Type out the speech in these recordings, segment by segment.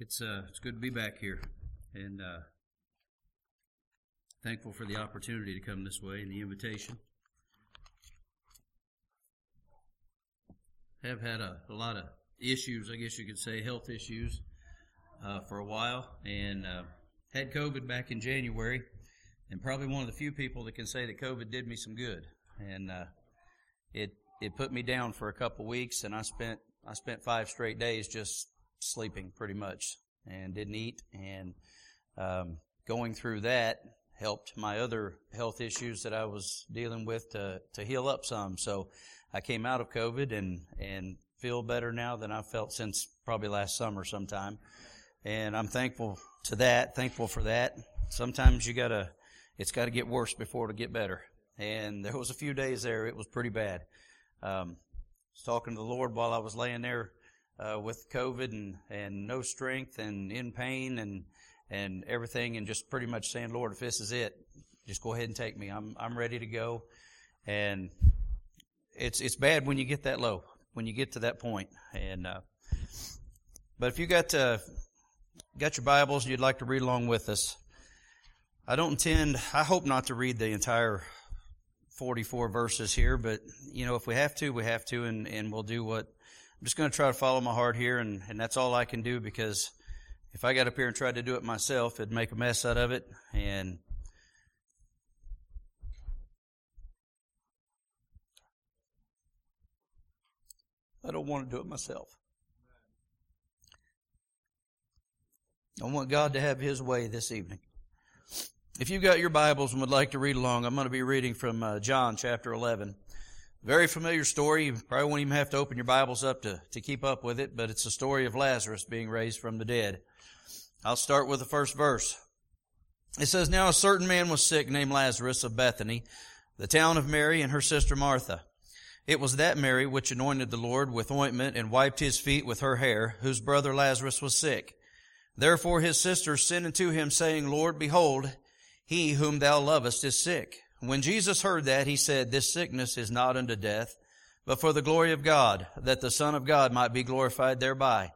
It's uh, it's good to be back here, and uh, thankful for the opportunity to come this way and the invitation. Have had a, a lot of issues, I guess you could say, health issues, uh, for a while, and uh, had COVID back in January, and probably one of the few people that can say that COVID did me some good, and uh, it it put me down for a couple weeks, and I spent I spent five straight days just sleeping pretty much and didn't eat and um, going through that helped my other health issues that I was dealing with to to heal up some. So I came out of COVID and and feel better now than I've felt since probably last summer sometime. And I'm thankful to that, thankful for that. Sometimes you gotta, it's gotta get worse before it'll get better. And there was a few days there, it was pretty bad. Um, I was talking to the Lord while I was laying there uh, with COVID and, and no strength and in pain and and everything, and just pretty much saying, Lord, if this is it, just go ahead and take me. I'm I'm ready to go. And it's it's bad when you get that low, when you get to that point. And uh, but if you got uh, got your Bibles and you'd like to read along with us, I don't intend. I hope not to read the entire 44 verses here, but you know, if we have to, we have to, and, and we'll do what I'm just going to try to follow my heart here, and, and that's all I can do because if I got up here and tried to do it myself, it'd make a mess out of it. And I don't want to do it myself. I want God to have His way this evening. If you've got your Bibles and would like to read along, I'm going to be reading from uh, John chapter 11. Very familiar story. You probably won't even have to open your Bibles up to, to keep up with it, but it's the story of Lazarus being raised from the dead. I'll start with the first verse. It says, Now a certain man was sick named Lazarus of Bethany, the town of Mary and her sister Martha. It was that Mary which anointed the Lord with ointment and wiped his feet with her hair, whose brother Lazarus was sick. Therefore his sisters sent unto him, saying, Lord, behold, he whom thou lovest is sick. When Jesus heard that, he said, This sickness is not unto death, but for the glory of God, that the Son of God might be glorified thereby.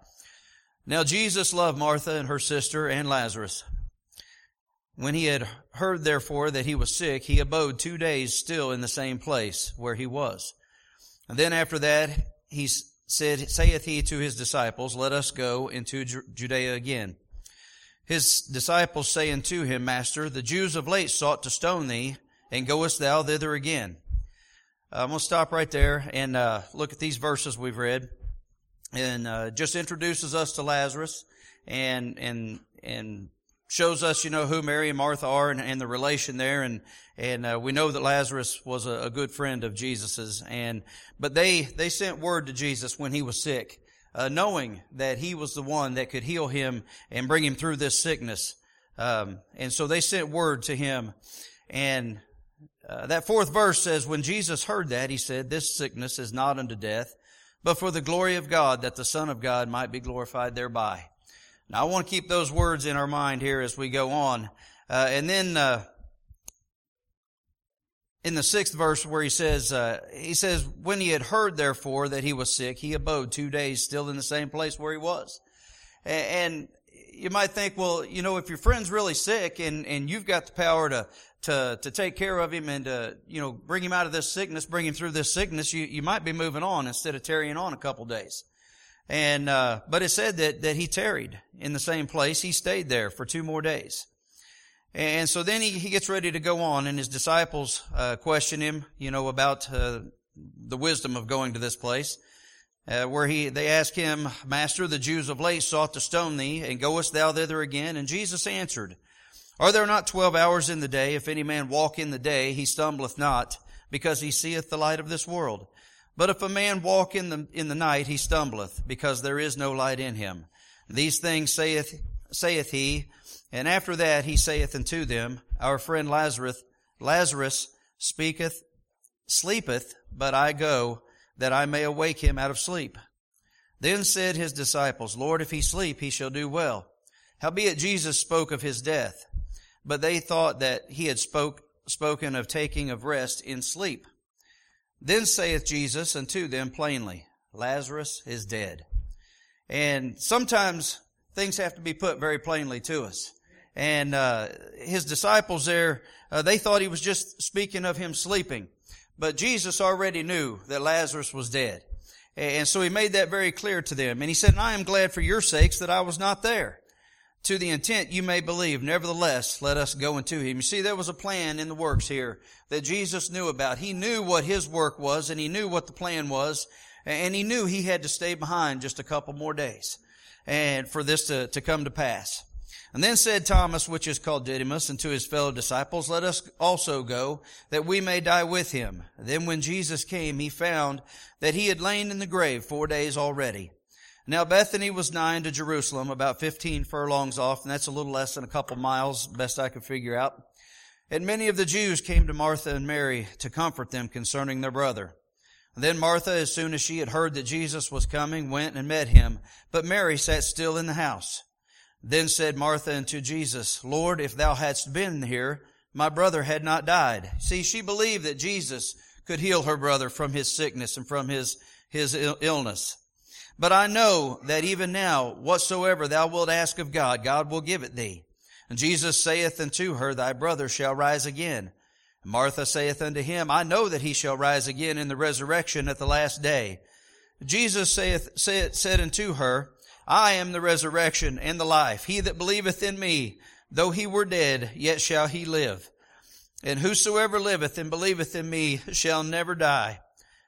Now Jesus loved Martha and her sister and Lazarus. When he had heard therefore that he was sick, he abode two days still in the same place where he was. And then after that, he said, saith he to his disciples, Let us go into Judea again. His disciples say unto him, Master, the Jews of late sought to stone thee, and goest thou thither again? Uh, I'm going to stop right there and uh, look at these verses we've read, and uh, just introduces us to Lazarus, and and and shows us, you know, who Mary and Martha are, and, and the relation there, and and uh, we know that Lazarus was a, a, good friend of Jesus's, and but they they sent word to Jesus when he was sick, uh, knowing that he was the one that could heal him and bring him through this sickness, um, and so they sent word to him, and uh, that fourth verse says, When Jesus heard that, he said, This sickness is not unto death, but for the glory of God, that the Son of God might be glorified thereby. Now, I want to keep those words in our mind here as we go on. Uh, and then, uh, in the sixth verse where he says, uh, he says, when he had heard therefore that he was sick, he abode two days still in the same place where he was. And you might think, well, you know, if your friend's really sick and, and you've got the power to, to, to take care of him and to, you know, bring him out of this sickness, bring him through this sickness, you, you might be moving on instead of tarrying on a couple days. And, uh, but it said that, that he tarried in the same place. He stayed there for two more days. And so then he, he gets ready to go on and his disciples, uh, question him, you know, about, uh, the wisdom of going to this place. Uh, where he, they ask him, Master, the Jews of late sought to stone thee, and goest thou thither again? And Jesus answered, Are there not twelve hours in the day? If any man walk in the day, he stumbleth not, because he seeth the light of this world. But if a man walk in the, in the night, he stumbleth, because there is no light in him. These things saith, saith he, and after that he saith unto them, Our friend Lazarus, Lazarus speaketh, sleepeth, but I go, that I may awake him out of sleep. Then said his disciples, Lord, if he sleep, he shall do well. Howbeit Jesus spoke of his death, but they thought that he had spoke, spoken of taking of rest in sleep. Then saith Jesus unto them plainly, Lazarus is dead. And sometimes things have to be put very plainly to us. And uh, his disciples there, uh, they thought he was just speaking of him sleeping. But Jesus already knew that Lazarus was dead. And so he made that very clear to them. And he said, I am glad for your sakes that I was not there. To the intent you may believe. Nevertheless, let us go unto him. You see, there was a plan in the works here that Jesus knew about. He knew what his work was and he knew what the plan was. And he knew he had to stay behind just a couple more days and for this to, to come to pass. And then said Thomas, which is called Didymus, and to his fellow disciples, let us also go, that we may die with him. Then when Jesus came, he found that he had lain in the grave four days already. Now Bethany was nigh to Jerusalem, about fifteen furlongs off, and that's a little less than a couple miles, best I could figure out. And many of the Jews came to Martha and Mary to comfort them concerning their brother. Then Martha, as soon as she had heard that Jesus was coming, went and met him, but Mary sat still in the house. Then said Martha unto Jesus, Lord, if thou hadst been here, my brother had not died. See, she believed that Jesus could heal her brother from his sickness and from his, his illness. But I know that even now, whatsoever thou wilt ask of God, God will give it thee. And Jesus saith unto her, Thy brother shall rise again. And Martha saith unto him, I know that he shall rise again in the resurrection at the last day. Jesus saith, said, said unto her, I am the resurrection and the life. He that believeth in me, though he were dead, yet shall he live. And whosoever liveth and believeth in me shall never die.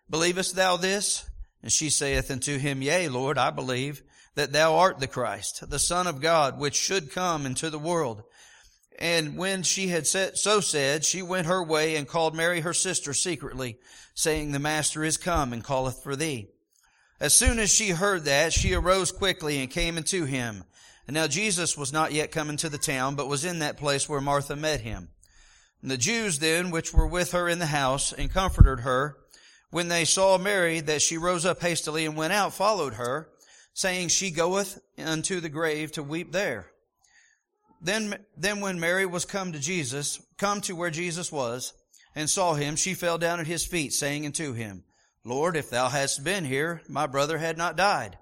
Believest thou this? And she saith unto him, Yea, Lord, I believe that thou art the Christ, the Son of God, which should come into the world. And when she had said, so said, she went her way and called Mary her sister secretly, saying, The Master is come and calleth for thee. As soon as she heard that, she arose quickly and came unto him. And now Jesus was not yet come into the town, but was in that place where Martha met him. And the Jews then, which were with her in the house, and comforted her, when they saw Mary, that she rose up hastily and went out, followed her, saying, She goeth unto the grave to weep there. Then, then when Mary was come to Jesus, come to where Jesus was, and saw him, she fell down at his feet, saying unto him, Lord, if thou hadst been here, my brother had not died.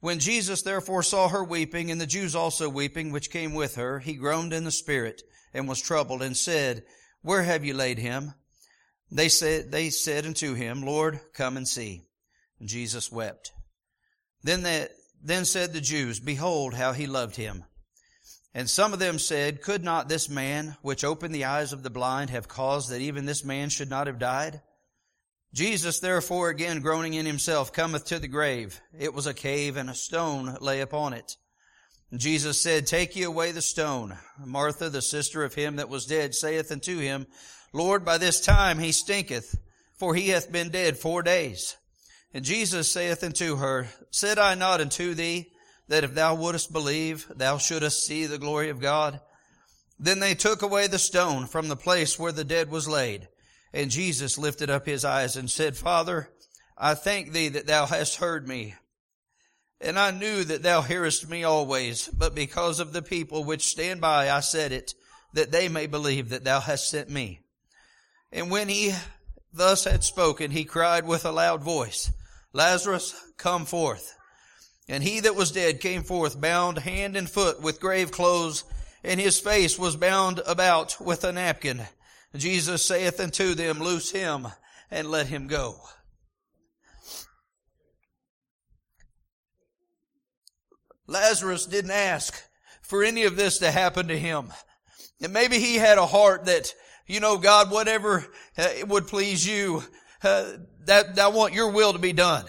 When Jesus therefore saw her weeping, and the Jews also weeping, which came with her, he groaned in the spirit, and was troubled, and said, Where have you laid him? They said, they said unto him, Lord, come and see. And Jesus wept. Then, they, then said the Jews, Behold how he loved him. And some of them said, Could not this man, which opened the eyes of the blind, have caused that even this man should not have died? Jesus therefore again groaning in himself cometh to the grave. It was a cave and a stone lay upon it. And Jesus said, Take ye away the stone. Martha, the sister of him that was dead, saith unto him, Lord, by this time he stinketh, for he hath been dead four days. And Jesus saith unto her, Said I not unto thee, that if thou wouldest believe, thou shouldest see the glory of God? Then they took away the stone from the place where the dead was laid. And Jesus lifted up his eyes and said, Father, I thank thee that thou hast heard me. And I knew that thou hearest me always, but because of the people which stand by, I said it, that they may believe that thou hast sent me. And when he thus had spoken, he cried with a loud voice, Lazarus, come forth. And he that was dead came forth, bound hand and foot with grave clothes, and his face was bound about with a napkin. Jesus saith unto them, Loose him and let him go. Lazarus didn't ask for any of this to happen to him. And maybe he had a heart that, you know, God, whatever uh, would please you, uh, that, I want your will to be done.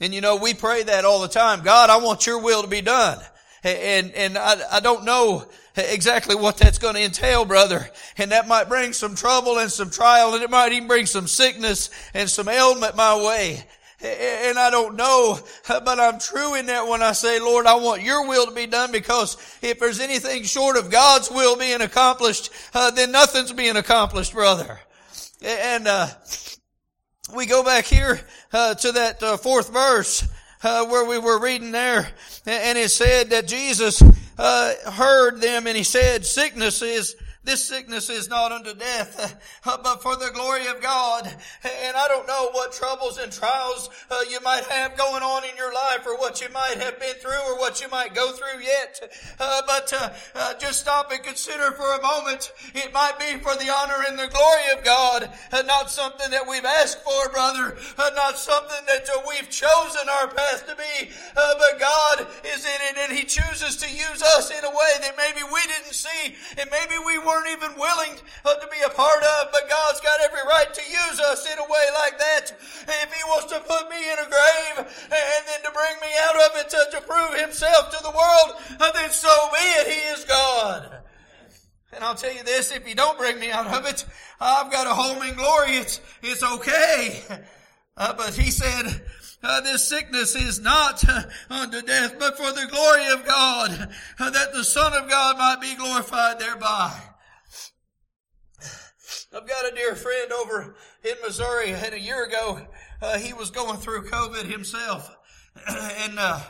And you know, we pray that all the time. God, I want your will to be done. And, and I, I don't know exactly what that's going to entail, brother. And that might bring some trouble and some trial and it might even bring some sickness and some ailment my way. And I don't know, but I'm true in that when I say, Lord, I want your will to be done because if there's anything short of God's will being accomplished, uh, then nothing's being accomplished, brother. And, uh, we go back here, uh, to that uh, fourth verse uh, where we were reading there, and it said that Jesus uh, heard them, and he said, "Sickness is this sickness is not unto death, uh, but for the glory of God. And I don't know what troubles and trials uh, you might have going on in your life or what you might have been through or what you might go through yet. Uh, but just stop and consider for a moment. It might be for the honor and the glory of God, not something that we've asked for, brother, not something that we've chosen our path to be, but God and He chooses to use us in a way that maybe we didn't see and maybe we weren't even willing to be a part of, but God's got every right to use us in a way like that. If He wants to put me in a grave and then to bring me out of it to, to prove Himself to the world, then so be it. He is God. And I'll tell you this, if He don't bring me out of it, I've got a home in glory. It's, it's okay. Uh, but He said, uh, this sickness is not uh, unto death, but for the glory of God, uh, that the Son of God might be glorified thereby. I've got a dear friend over in Missouri, and a year ago, uh, he was going through COVID himself. and, uh,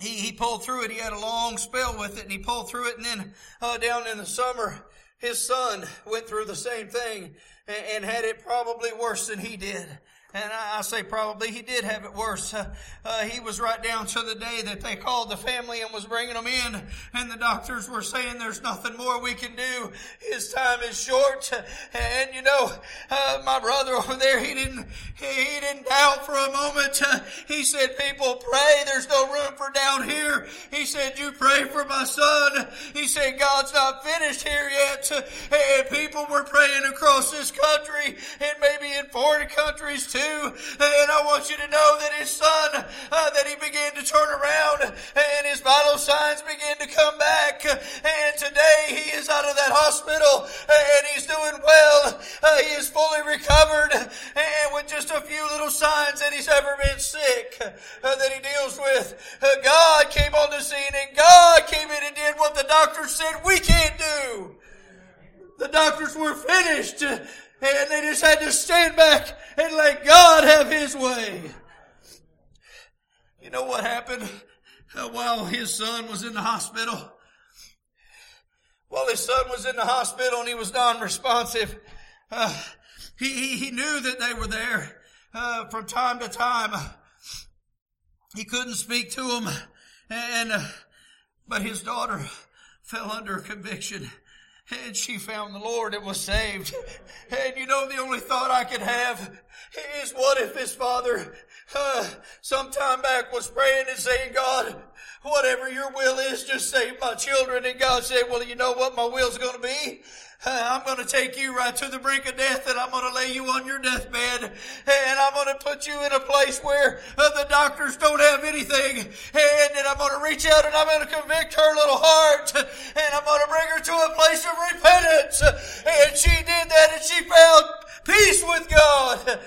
he, he pulled through it. He had a long spell with it and he pulled through it. And then, uh, down in the summer, his son went through the same thing and, and had it probably worse than he did. And I, say probably he did have it worse. Uh, uh, he was right down to the day that they called the family and was bringing them in, and the doctors were saying there's nothing more we can do. His time is short. And you know, uh, my brother over there, he didn't he, didn't doubt for a moment. Uh, he said, "People pray. There's no room for down here." He said, "You pray for my son." He said, "God's not finished here yet." And people were praying across this country and maybe in foreign countries too. And I want you to know that his son, uh, that he began to turn around and his vital signs began to come back. And today he is out of that hospital and he's doing well. Uh, he is fully recovered and with just a few little signs that he's ever been sick uh, that he deals with. Uh, God came on the scene and God came in and did what the doctors said we can't do. The doctors were finished and they just had to stand back and let God have His way. You know what happened uh, while his son was in the hospital? While his son was in the hospital and he was non-responsive, uh, he, he, he, knew that they were there uh, from time to time. He couldn't speak to them, and uh, but his daughter fell under conviction and she found the Lord and was saved. And you know, the only thought I could have is what if his father, uh, some time back was praying and saying, God, whatever your will is, just save my children. And God said, well, you know what my will's going to be? I'm going to take you right to the brink of death and I'm going to lay you on your deathbed. And I'm going to put you in a place where uh, the doctors don't have anything. And then I'm going to reach out and I'm going to convict her little heart. And I'm going to bring her to a place of repentance. And she did that and she found peace with God.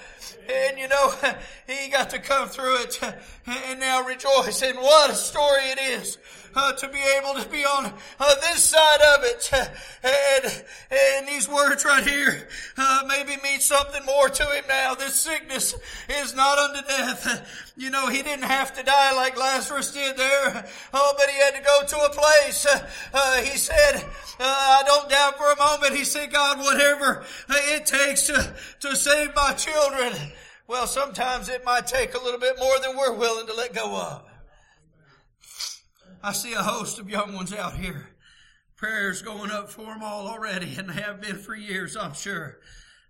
And you know, he got to come through it. And now rejoice. And what a story it is uh, to be able to be on uh, this side of it. And, and these words right here uh, maybe mean something more to him now. This sickness is not unto death. You know, he didn't have to die like Lazarus did there. Oh, but he had to go to a place. Uh, he said, uh, I don't doubt for a moment. He said, God, whatever it takes to, to save my children. Well, sometimes it might take a little bit more than we're willing to let go of. I see a host of young ones out here. Prayers going up for them all already, and they have been for years, I'm sure.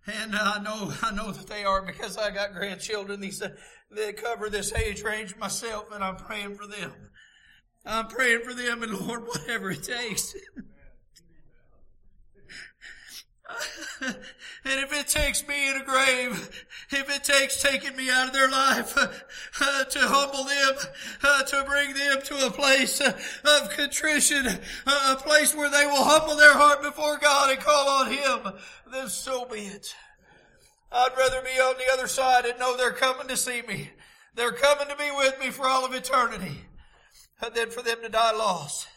And I know, I know that they are because I got grandchildren. These they cover this age range myself, and I'm praying for them. I'm praying for them, and Lord, whatever it takes. and if it takes me in a grave, if it takes taking me out of their life uh, to humble them, uh, to bring them to a place uh, of contrition, uh, a place where they will humble their heart before God and call on Him, then so be it. I'd rather be on the other side and know they're coming to see me. They're coming to be with me for all of eternity than for them to die lost.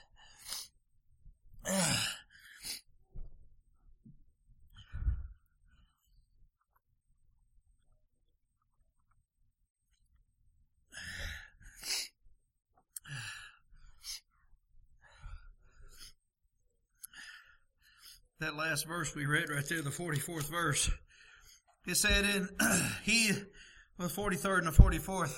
that last verse we read right there, the 44th verse. It said in he, the 43rd and the 44th,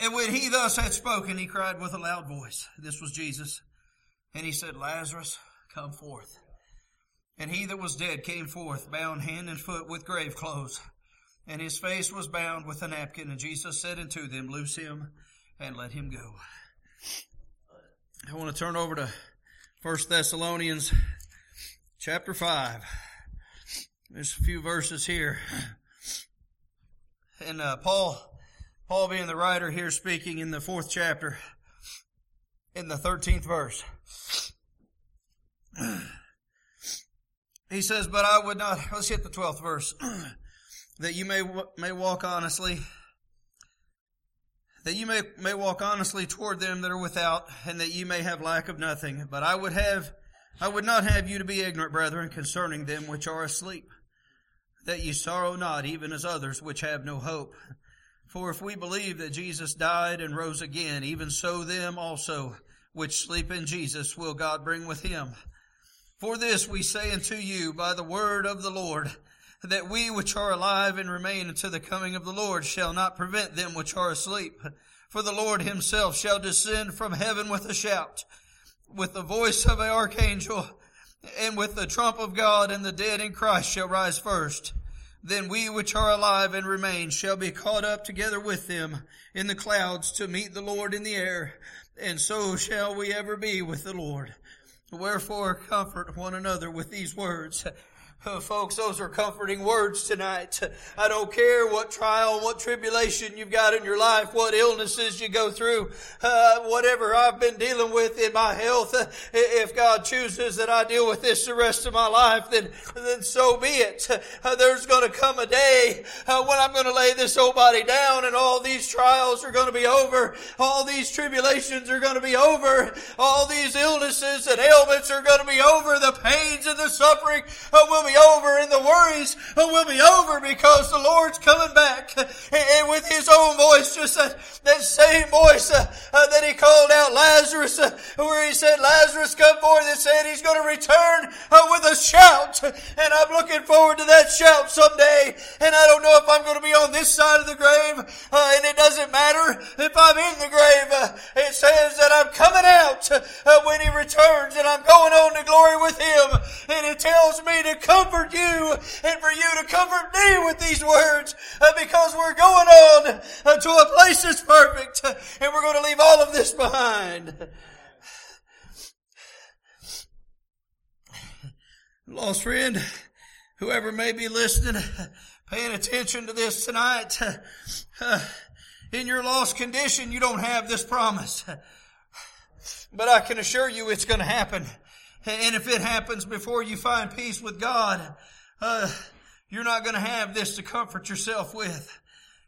and when he thus had spoken, he cried with a loud voice. This was Jesus. And he said, Lazarus, come forth. And he that was dead came forth, bound hand and foot with grave clothes. And his face was bound with a napkin. And Jesus said unto them, Loose him and let him go. I want to turn over to 1 Thessalonians chapter 5. There's a few verses here. And uh, Paul, Paul being the writer here speaking in the fourth chapter, in the 13th verse. He says, but I would not, let's hit the 12th verse, that you may, may walk honestly, that you may, may walk honestly toward them that are without, and that you may have lack of nothing. But I would have, I would not have you to be ignorant, brethren, concerning them which are asleep, that ye sorrow not, even as others which have no hope. For if we believe that Jesus died and rose again, even so them also which sleep in Jesus will God bring with him. For this we say unto you by the word of the Lord, that we which are alive and remain until the coming of the Lord shall not prevent them which are asleep. For the Lord himself shall descend from heaven with a shout, with the voice of an archangel, and with the trump of God, and the dead in Christ shall rise first. Then we which are alive and remain shall be caught up together with them in the clouds to meet the Lord in the air, and so shall we ever be with the Lord. Wherefore comfort one another with these words. Folks, those are comforting words tonight. I don't care what trial, what tribulation you've got in your life, what illnesses you go through, uh, whatever I've been dealing with in my health. Uh, if God chooses that I deal with this the rest of my life, then, then so be it. Uh, there's going to come a day uh, when I'm going to lay this old body down and all these trials are going to be over. All these tribulations are going to be over. All these illnesses and ailments are going to be over. The pains and the suffering uh, be over and the worries will be over because the Lord's coming back. And with his own voice, just that, that same voice uh, uh, that he called out Lazarus, uh, where he said, Lazarus, come forth, and said he's going to return with a shout. And I'm looking forward to that shout someday. And I don't know if I'm going to be on this side of the grave, and it doesn't matter if I'm in the grave. It says that I'm coming out when he returns, and I'm going on to glory with him. And it tells me to come comfort you and for you to comfort me with these words uh, because we're going on uh, to a place that's perfect and we're going to leave all of this behind. Lost friend, whoever may be listening, paying attention to this tonight, uh, in your lost condition, you don't have this promise. But I can assure you it's going to happen. And if it happens before you find peace with God, uh, you're not going to have this to comfort yourself with.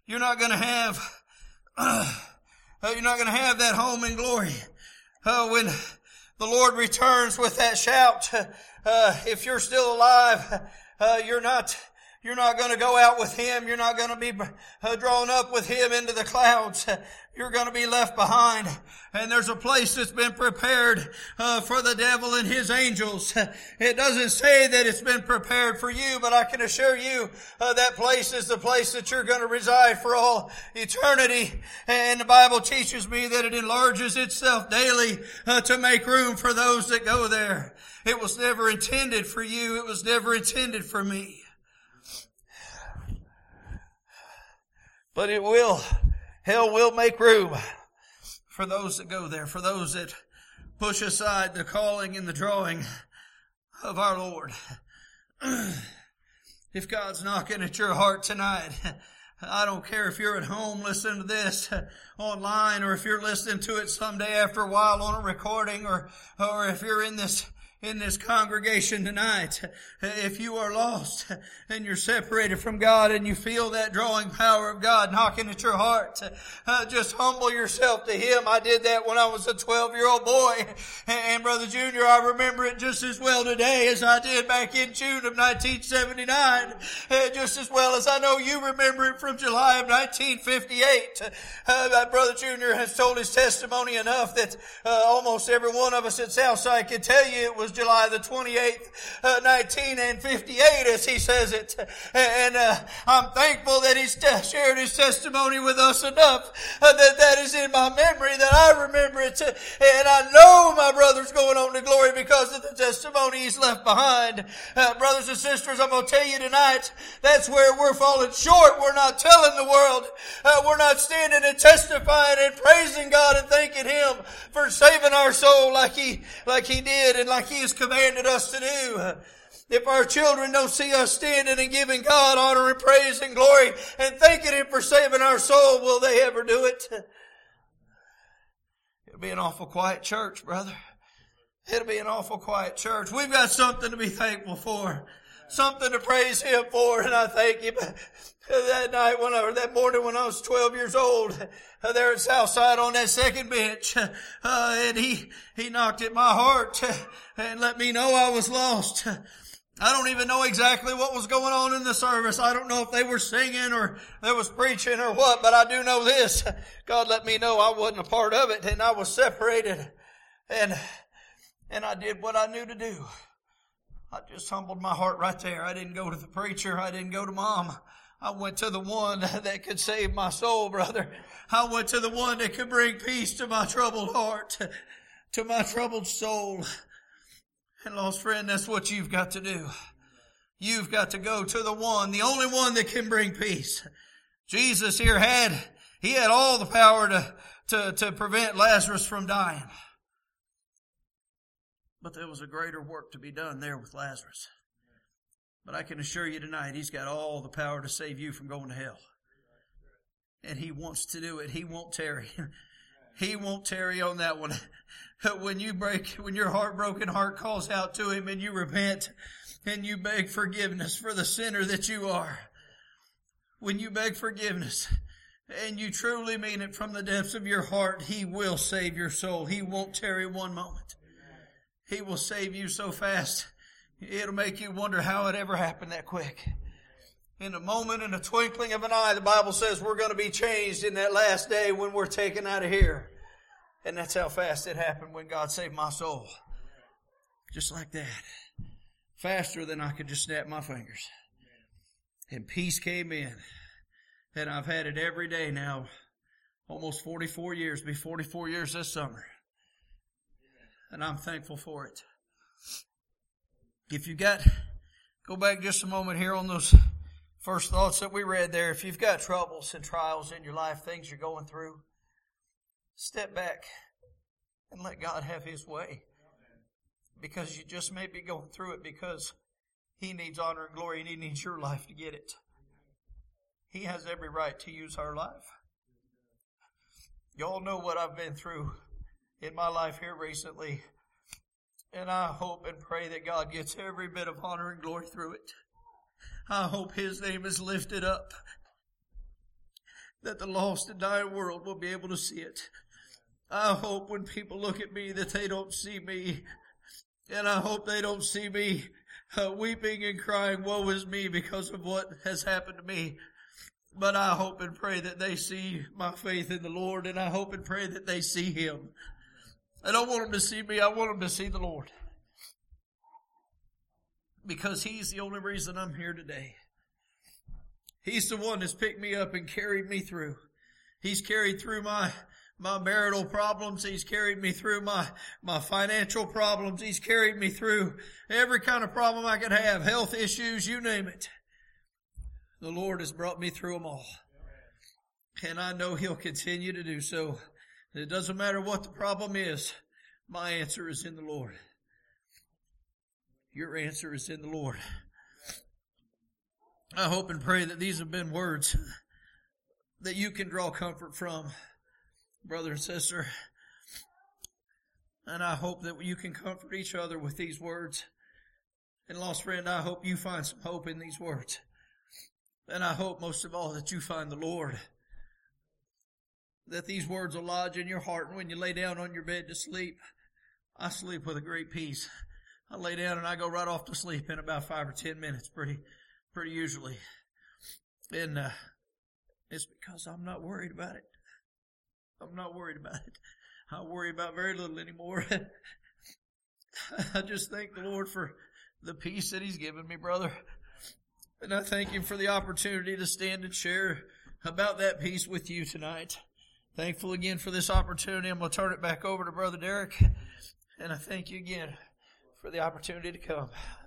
You're not going to have, uh, you're not going to have that home in glory. Uh, when the Lord returns with that shout, uh, if you're still alive, uh, you're not, you're not going to go out with Him. You're not going to be uh, drawn up with Him into the clouds. You're going to be left behind. And there's a place that's been prepared uh, for the devil and his angels. It doesn't say that it's been prepared for you, but I can assure you uh, that place is the place that you're going to reside for all eternity. And the Bible teaches me that it enlarges itself daily uh, to make room for those that go there. It was never intended for you. It was never intended for me. But it will Hell will make room for those that go there, for those that push aside the calling and the drawing of our Lord. if God's knocking at your heart tonight, I don't care if you're at home listening to this online or if you're listening to it someday after a while on a recording or, or if you're in this in this congregation tonight, if you are lost and you're separated from God and you feel that drawing power of God knocking at your heart, uh, just humble yourself to Him. I did that when I was a 12 year old boy. And Brother Junior, I remember it just as well today as I did back in June of 1979. Uh, just as well as I know you remember it from July of 1958. Uh, Brother Junior has told his testimony enough that almost every one of us at Southside can tell you it was was July the 28th, uh, 1958 as he says it. And uh, I'm thankful that he's shared his testimony with us enough uh, that that is in my memory that I remember it. And I know my brother's going on to glory because of the testimony he's left behind. Uh, brothers and sisters, I'm going to tell you tonight, that's where we're falling short. We're not telling the world. Uh, we're not standing and testifying and praising God and thanking Him for saving our soul like He, like He did and like He has commanded us to do. If our children don't see us standing and giving God honor and praise and glory and thanking Him for saving our soul, will they ever do it? It'll be an awful quiet church, brother. It'll be an awful quiet church. We've got something to be thankful for. Something to praise Him for, and I thank Him. That night when I, that morning when I was 12 years old, there at Southside on that second bench, uh, and he, he knocked at my heart and let me know I was lost. I don't even know exactly what was going on in the service. I don't know if they were singing or they was preaching or what, but I do know this. God let me know I wasn't a part of it and I was separated and, and I did what I knew to do. I just humbled my heart right there. I didn't go to the preacher. I didn't go to mom. I went to the one that could save my soul, brother. I went to the one that could bring peace to my troubled heart, to my troubled soul. And lost friend, that's what you've got to do. You've got to go to the one, the only one that can bring peace. Jesus here had, he had all the power to, to, to prevent Lazarus from dying. But there was a greater work to be done there with Lazarus. But I can assure you tonight, he's got all the power to save you from going to hell. And he wants to do it. He won't tarry. He won't tarry on that one. When you break, when your heartbroken heart calls out to him and you repent and you beg forgiveness for the sinner that you are. When you beg forgiveness and you truly mean it from the depths of your heart, he will save your soul. He won't tarry one moment. He will save you so fast. It'll make you wonder how it ever happened that quick. In a moment, in a twinkling of an eye, the Bible says we're going to be changed in that last day when we're taken out of here. And that's how fast it happened when God saved my soul. Just like that. Faster than I could just snap my fingers. And peace came in. And I've had it every day now. Almost 44 years, be 44 years this summer and I'm thankful for it. If you got, go back just a moment here on those first thoughts that we read there. If you've got troubles and trials in your life, things you're going through, step back and let God have His way. Because you just may be going through it because He needs honor and glory and He needs your life to get it. He has every right to use our life. Y'all know what I've been through in my life here recently. And I hope and pray that God gets every bit of honor and glory through it. I hope His name is lifted up. That the lost and dying world will be able to see it. I hope when people look at me that they don't see me. And I hope they don't see me uh, weeping and crying, woe is me because of what has happened to me. But I hope and pray that they see my faith in the Lord and I hope and pray that they see Him. I don't want them to see me. I want them to see the Lord. Because He's the only reason I'm here today. He's the one that's picked me up and carried me through. He's carried through my, my marital problems. He's carried me through my, my financial problems. He's carried me through every kind of problem I could have, health issues, you name it. The Lord has brought me through them all. And I know He'll continue to do so. It doesn't matter what the problem is. My answer is in the Lord. Your answer is in the Lord. I hope and pray that these have been words that you can draw comfort from, brother and sister. And I hope that you can comfort each other with these words. And lost friend, I hope you find some hope in these words. And I hope most of all that you find the Lord that these words will lodge in your heart. And when you lay down on your bed to sleep, I sleep with a great peace. I lay down and I go right off to sleep in about five or ten minutes, pretty, pretty usually. And, uh, it's because I'm not worried about it. I'm not worried about it. I worry about very little anymore. I just thank the Lord for the peace that He's given me, brother. And I thank Him for the opportunity to stand and share about that peace with you tonight. Thankful again for this opportunity. I'm going to turn it back over to Brother Derek. And I thank you again for the opportunity to come.